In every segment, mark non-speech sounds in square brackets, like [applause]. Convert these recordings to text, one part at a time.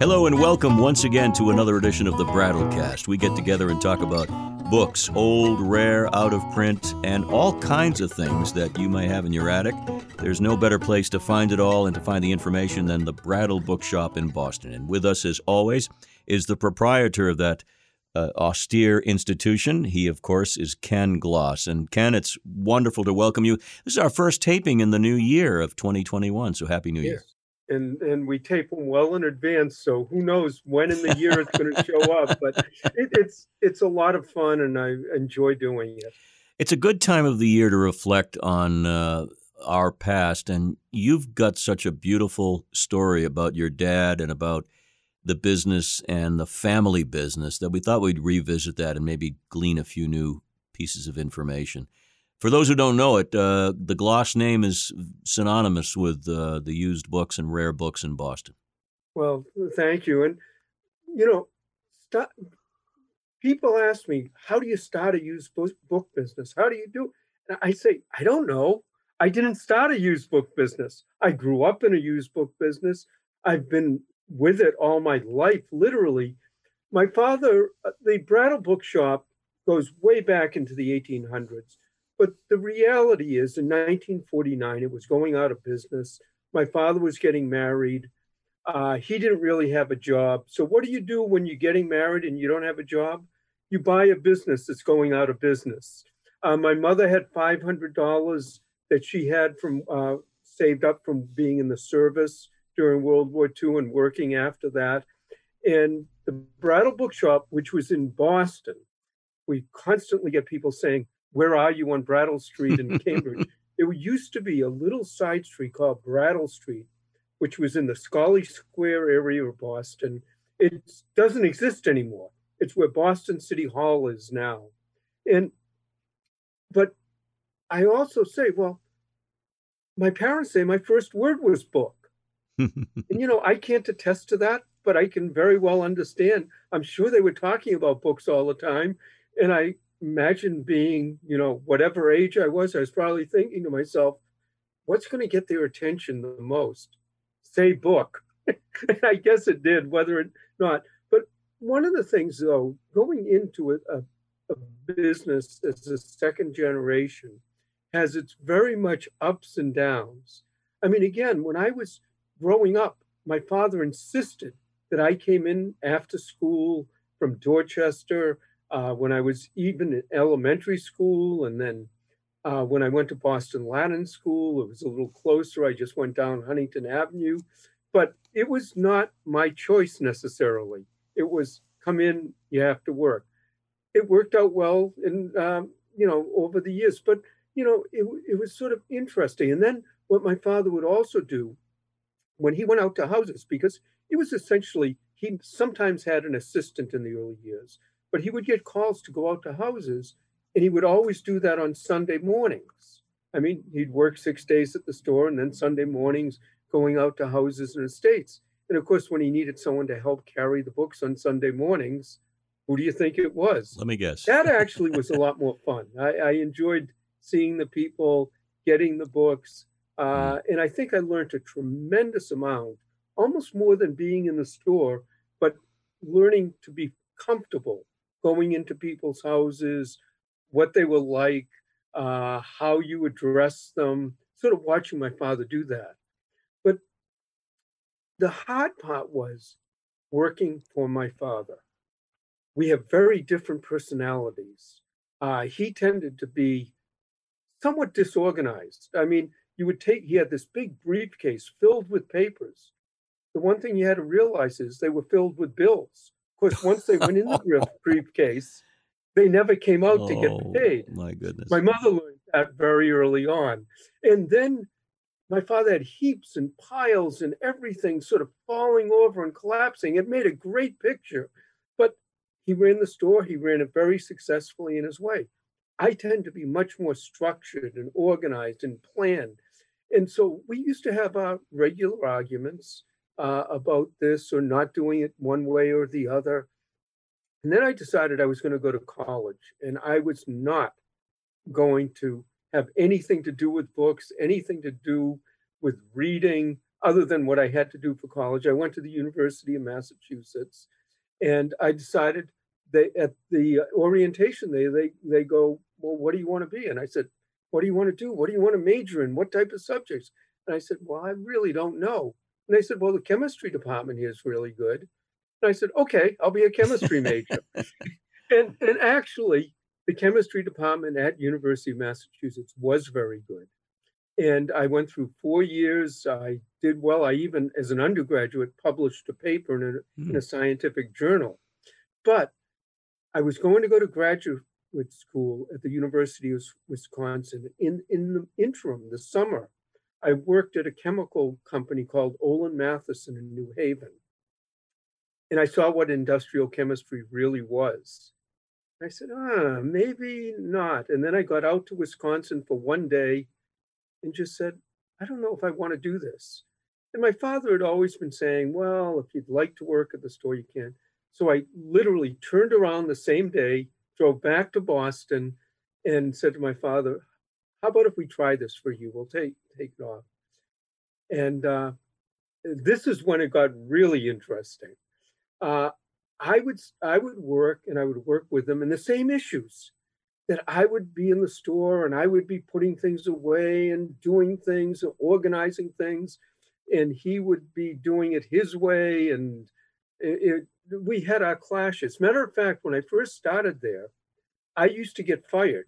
Hello and welcome once again to another edition of the Brattlecast. We get together and talk about books, old, rare, out of print, and all kinds of things that you may have in your attic. There's no better place to find it all and to find the information than the Brattle Bookshop in Boston. And with us, as always, is the proprietor of that uh, austere institution. He, of course, is Ken Gloss. And Ken, it's wonderful to welcome you. This is our first taping in the new year of 2021. So happy New Year and and we tape them well in advance so who knows when in the year it's going [laughs] to show up but it, it's it's a lot of fun and i enjoy doing it. It's a good time of the year to reflect on uh, our past and you've got such a beautiful story about your dad and about the business and the family business that we thought we'd revisit that and maybe glean a few new pieces of information for those who don't know it, uh, the Gloss name is synonymous with uh, the used books and rare books in Boston. Well, thank you. And, you know, people ask me, how do you start a used book business? How do you do? I say, I don't know. I didn't start a used book business. I grew up in a used book business. I've been with it all my life, literally. My father, uh, the Brattle Bookshop goes way back into the 1800s. But the reality is, in 1949, it was going out of business. My father was getting married. Uh, he didn't really have a job. So, what do you do when you're getting married and you don't have a job? You buy a business that's going out of business. Uh, my mother had $500 that she had from uh, saved up from being in the service during World War II and working after that. And the Brattle Bookshop, which was in Boston, we constantly get people saying, where are you on Brattle Street in [laughs] Cambridge? there used to be a little side street called Brattle Street, which was in the Scollay Square area of Boston. It doesn't exist anymore. It's where Boston City Hall is now. And but I also say, well, my parents say my first word was book. [laughs] and you know, I can't attest to that, but I can very well understand. I'm sure they were talking about books all the time. And I imagine being, you know, whatever age I was, I was probably thinking to myself, what's going to get their attention the most? Say book. and [laughs] I guess it did, whether or not. But one of the things, though, going into a, a, a business as a second generation has its very much ups and downs. I mean, again, when I was growing up, my father insisted that I came in after school from Dorchester uh, when I was even in elementary school, and then uh, when I went to Boston Latin School, it was a little closer. I just went down Huntington Avenue, but it was not my choice necessarily. It was come in, you have to work. It worked out well, and um, you know, over the years. But you know, it it was sort of interesting. And then what my father would also do when he went out to houses, because he was essentially he sometimes had an assistant in the early years but he would get calls to go out to houses, and he would always do that on Sunday mornings. I mean, he'd work six days at the store and then Sunday mornings going out to houses and estates. And of course, when he needed someone to help carry the books on Sunday mornings, who do you think it was? Let me guess. That actually [laughs] was a lot more fun. I, I enjoyed seeing the people, getting the books. Uh, mm. And I think I learned a tremendous amount, almost more than being in the store, but learning to be comfortable going into people's houses, what they were like, uh, how you address them, sort of watching my father do that. But the hard part was working for my father. We have very different personalities. Uh, he tended to be somewhat disorganized. I mean, you would take, he had this big briefcase filled with papers. The one thing you had to realize is they were filled with bills course, once they went in the brief [laughs] briefcase, they never came out oh, to get oh, paid. My goodness. My mother learned that very early on. And then my father had heaps and piles and everything sort of falling over and collapsing. It made a great picture. But he ran the store, he ran it very successfully in his way. I tend to be much more structured and organized and planned. And so we used to have our regular arguments uh, about this or not doing it one way or the other. And then I decided I was going to go to college and I was not going to have anything to do with books, anything to do with reading other than what I had to do for college. I went to the University of Massachusetts, and I decided they at the orientation they they they go, well, what do you want to be? And I said, what do you want to do? What do you want to major in? What type of subjects? And I said, well, I really don't know. And they said, well, the chemistry department here is really good. And I said, okay, I'll be a chemistry major. [laughs] and and actually, the chemistry department at University of Massachusetts was very good. And I went through four years. I did well. I even, as an undergraduate, published a paper in a, mm. in a scientific journal. But I was going to go to graduate school at the University of Wisconsin. In, in the interim, the summer, I worked at a chemical company called Olin Mathieson in New Haven. And I saw what industrial chemistry really was. I said, ah, maybe not. And then I got out to Wisconsin for one day and just said, I don't know if I want to do this. And my father had always been saying, well, if you'd like to work at the store, you can. So I literally turned around the same day, drove back to Boston, and said to my father, how about if we try this for you? We'll take take it off. And uh, this is when it got really interesting. Uh, I would I would work and I would work with them in the same issues that I would be in the store and I would be putting things away and doing things, and organizing things, and he would be doing it his way. And it, it, we had our clashes. Matter of fact, when I first started there, I used to get fired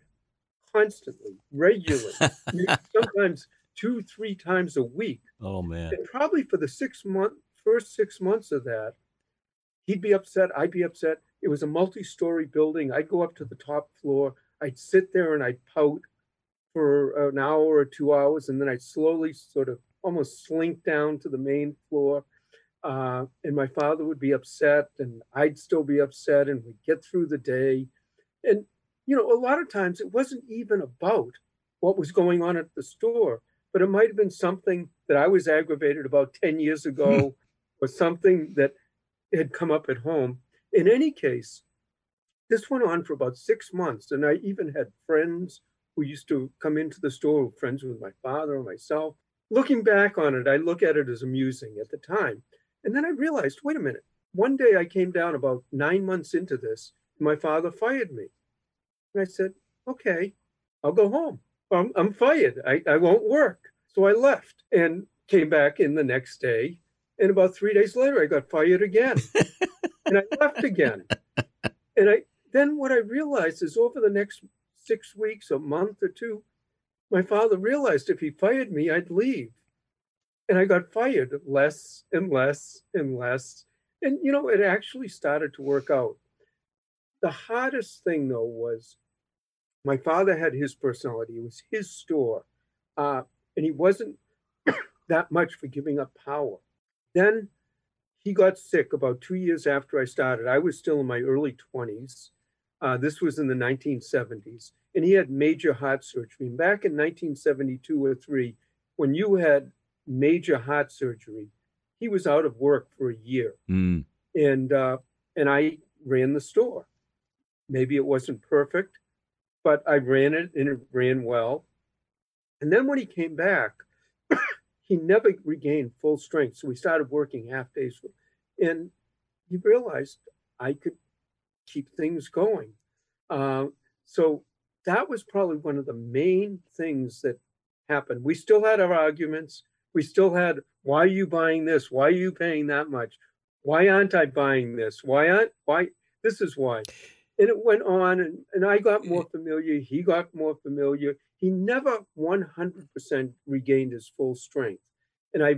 constantly, regularly, [laughs] sometimes two, three times a week. Oh man! And probably for the six month, first six months of that, he'd be upset, I'd be upset. It was a multi-story building. I'd go up to the top floor. I'd sit there and I'd pout for an hour or two hours, and then I'd slowly sort of almost slink down to the main floor. Uh, and my father would be upset, and I'd still be upset, and we'd get through the day. And, you know, a lot of times it wasn't even about what was going on at the store, but it might have been something that I was aggravated about 10 years ago, [laughs] or something that had come up at home. In any case, this went on for about six months, and I even had friends who used to come into the store, friends with my father or myself. Looking back on it, I look at it as amusing at the time. And then I realized, wait a minute. One day I came down about nine months into this, my father fired me. And I said, okay, I'll go home. I'm, I'm fired. I, I won't work. So I left and came back in the next day. And about three days later, I got fired again. [laughs] and I left again. And I then what I realized is over the next six weeks, a month or two, my father realized if he fired me, I'd leave. And I got fired less and less and less. And, you know, it actually started to work out. The hardest thing, though, was my father had his personality. It was his store. Uh, and he wasn't that much for giving up power. Then he got sick about two years after I started. I was still in my early 20s. Uh, this was in the 1970s, and he had major heart surgery. And back in 1972 or three, when you had major heart surgery, he was out of work for a year, mm. and uh, and I ran the store. Maybe it wasn't perfect, but I ran it and it ran well. And then when he came back, [coughs] he never regained full strength. So we started working half days, and he realized I could keep things going. Uh, so that was probably one of the main things that happened. We still had our arguments. We still had, why are you buying this? Why are you paying that much? Why aren't I buying this? Why aren't, why? This is why. And it went on, and, and I got eh. more familiar. He got more familiar. He never 100% regained his full strength. And I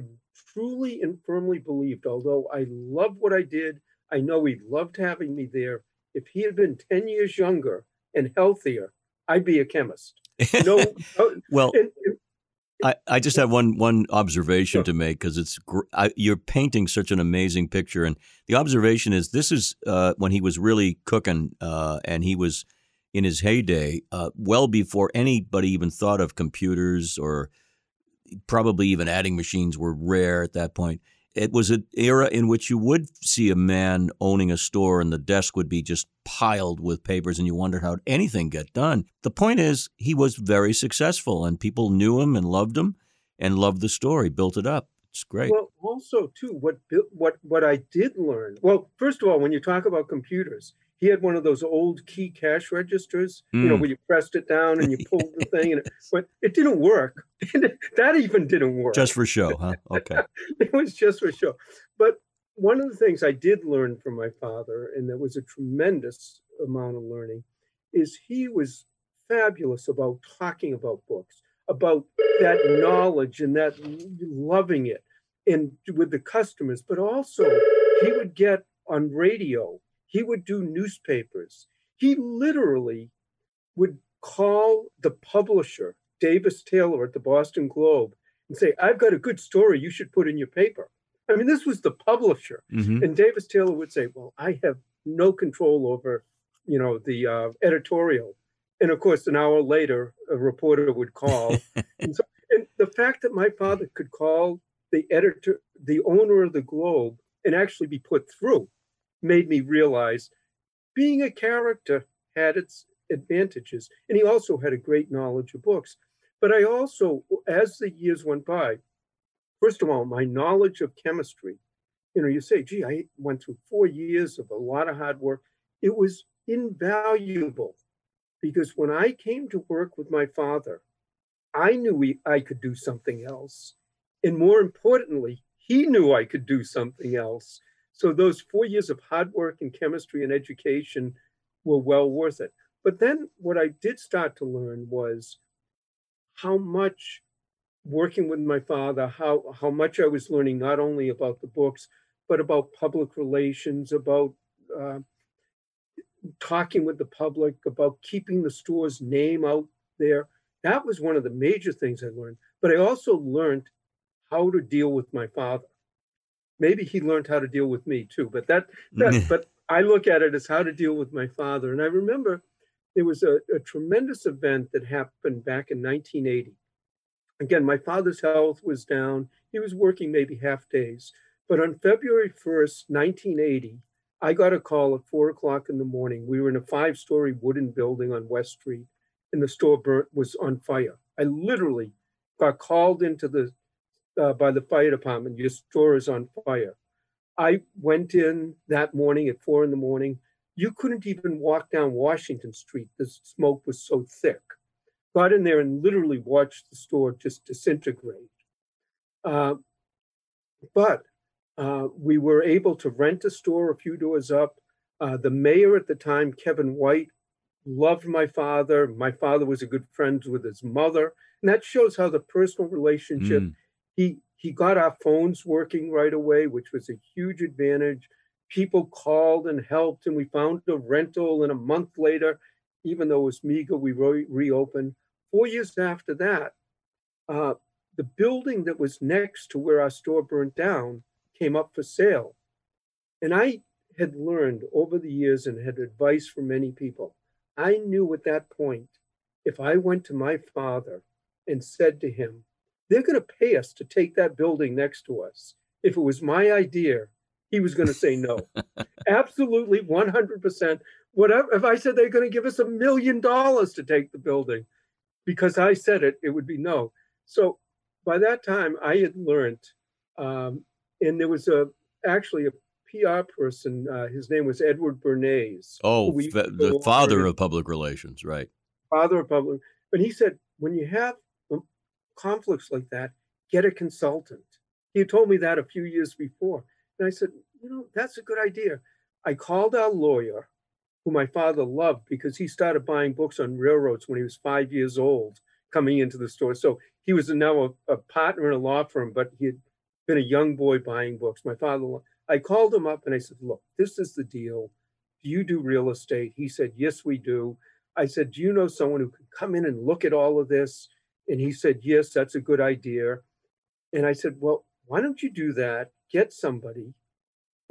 truly and firmly believed, although I loved what I did, I know he loved having me there if he had been 10 years younger and healthier, I'd be a chemist. [laughs] No, well, and, and, I, I just have one one observation sure. to make because it's gr- I, you're painting such an amazing picture, and the observation is this is uh, when he was really cooking, uh, and he was in his heyday, uh, well before anybody even thought of computers or probably even adding machines were rare at that point it was an era in which you would see a man owning a store and the desk would be just piled with papers and you wondered how anything get done. The point is he was very successful and people knew him and loved him and loved the store. He built it up. It's great. Well, also too, what what what I did learn. Well, first of all, when you talk about computers, he had one of those old key cash registers, mm. you know, mm. where you pressed it down and you [laughs] pulled the thing, and it, but it didn't work. [laughs] that even didn't work. Just for show, huh? [laughs] Okay. it was just for show. But one of the things I did learn from my father, and that was a tremendous amount of learning, is he was fabulous about talking about books, about that knowledge and that loving it, and with the customers, but also he would get on radio he would do newspapers. He literally would call the publisher, Davis Taylor at the Boston Globe, and say, I've got a good story you should put in your paper. I mean, this was the publisher. Mm-hmm. And Davis Taylor would say, Well, I have no control over, you know, the uh, editorial. And of course, an hour later, a reporter would call. [laughs] and, so, and the fact that my father could call the editor, the owner of the Globe, and actually be put through made me realize being a character had its advantages. And he also had a great knowledge of books. But I also, as the years went by, first of all, my knowledge of chemistry, you know, you say, gee, I went through four years of a lot of hard work. It was invaluable because when I came to work with my father, I knew we, I could do something else. And more importantly, he knew I could do something else. So those four years of hard work in chemistry and education were well worth it. But then what I did start to learn was how much working with my father, how, how much I was learning not only about the books, but about public relations, about uh, talking with the public, about keeping the store's name out there. That was one of the major things I learned. But I also learned how to deal with my father maybe he learned how to deal with me too. But that, that mm. but I look at it as how to deal with my father. And I remember there was a, a tremendous event that happened back in 1980. Again, my father's health was down. He was working maybe half days. But on February 1st, 1980, I got a call at four o'clock in the morning. We were in a five story wooden building on West Street, and the store burnt was on fire. I literally got called into the uh, by the fire department. Your store is on fire. I went in that morning at four in the morning. You couldn't even walk down Washington Street. The smoke was so thick. Got in there and literally watched the store just disintegrate. Uh, but uh, we were able to rent a store a few doors up. Uh, the mayor at the time, Kevin White, loved my father. My father was a good friend with his mother. And that shows how the personal relationship mm he he got our phones working right away, which was a huge advantage. People called and helped, and we found a rental. And a month later, even though it was meager, we re- reopened. Four years after that, uh, the building that was next to where our store burnt down came up for sale. And I had learned over the years and had advice from many people. I knew at that point, if I went to my father and said to him, they're going to pay us to take that building next to us. If it was my idea, he was going to say no. [laughs] Absolutely 100%. Whatever, if I said they're going to give us a million dollars to take the building, because I said it, it would be no. So by that time, I had learned, um, and there was a actually a PR person. Uh, his name was Edward Bernays. Oh, the father of public relations, right? Father of public. And he said, when you have conflicts like that, get a consultant. He told me that a few years before. And I said, you know, that's a good idea. I called our lawyer, who my father loved because he started buying books on railroads when he was five years old, coming into the store. So he was now a, a partner in a law firm, but he had been a young boy buying books. My father, I called him up and I said, look, this is the deal. Do you do real estate? He said, yes, we do. I said, do you know someone who can come in and look at all of this? And he said, Yes, that's a good idea. And I said, Well, why don't you do that? Get somebody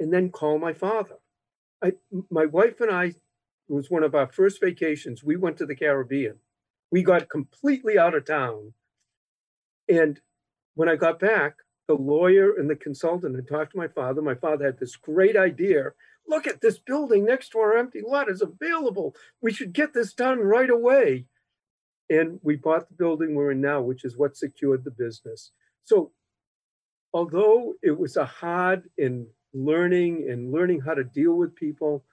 and then call my father. I, my wife and I, it was one of our first vacations. We went to the Caribbean. We got completely out of town. And when I got back, the lawyer and the consultant had talked to my father. My father had this great idea. Look at this building next to our empty lot is available. We should get this done right away. And we bought the building we're in now, which is what secured the business. So although it was a hard in learning and learning how to deal with people,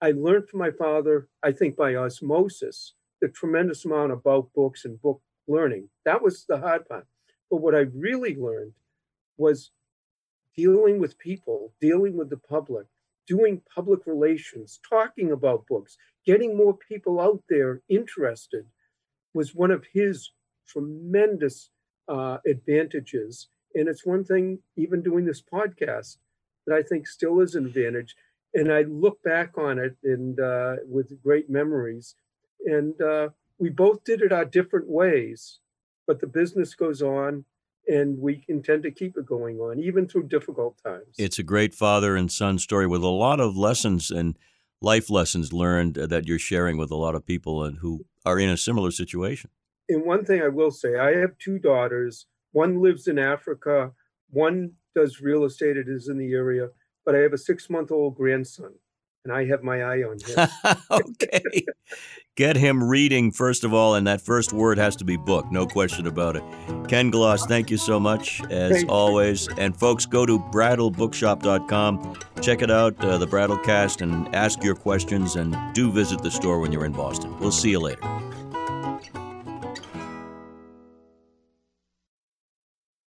I learned from my father, I think by osmosis, the tremendous amount about books and book learning. That was the hard part. But what I really learned was dealing with people, dealing with the public, doing public relations, talking about books, getting more people out there interested was one of his tremendous uh, advantages. And it's one thing, even doing this podcast, that I think still is an advantage. And I look back on it and uh, with great memories. And uh, we both did it our different ways, but the business goes on and we intend to keep it going on, even through difficult times. It's a great father and son story with a lot of lessons and life lessons learned that you're sharing with a lot of people and who are in a similar situation. And one thing I will say, I have two daughters. One lives in Africa. One does real estate. It is in the area, but I have a six-month-old grandson, and I have my eye on him. [laughs] okay, get him reading first of all, and that first word has to be book, no question about it. Ken Gloss, thank you so much as always. And folks, go to brattlebookshop.com, check it out, uh, the Brattlecast, and ask your questions. And do visit the store when you're in Boston. We'll see you later.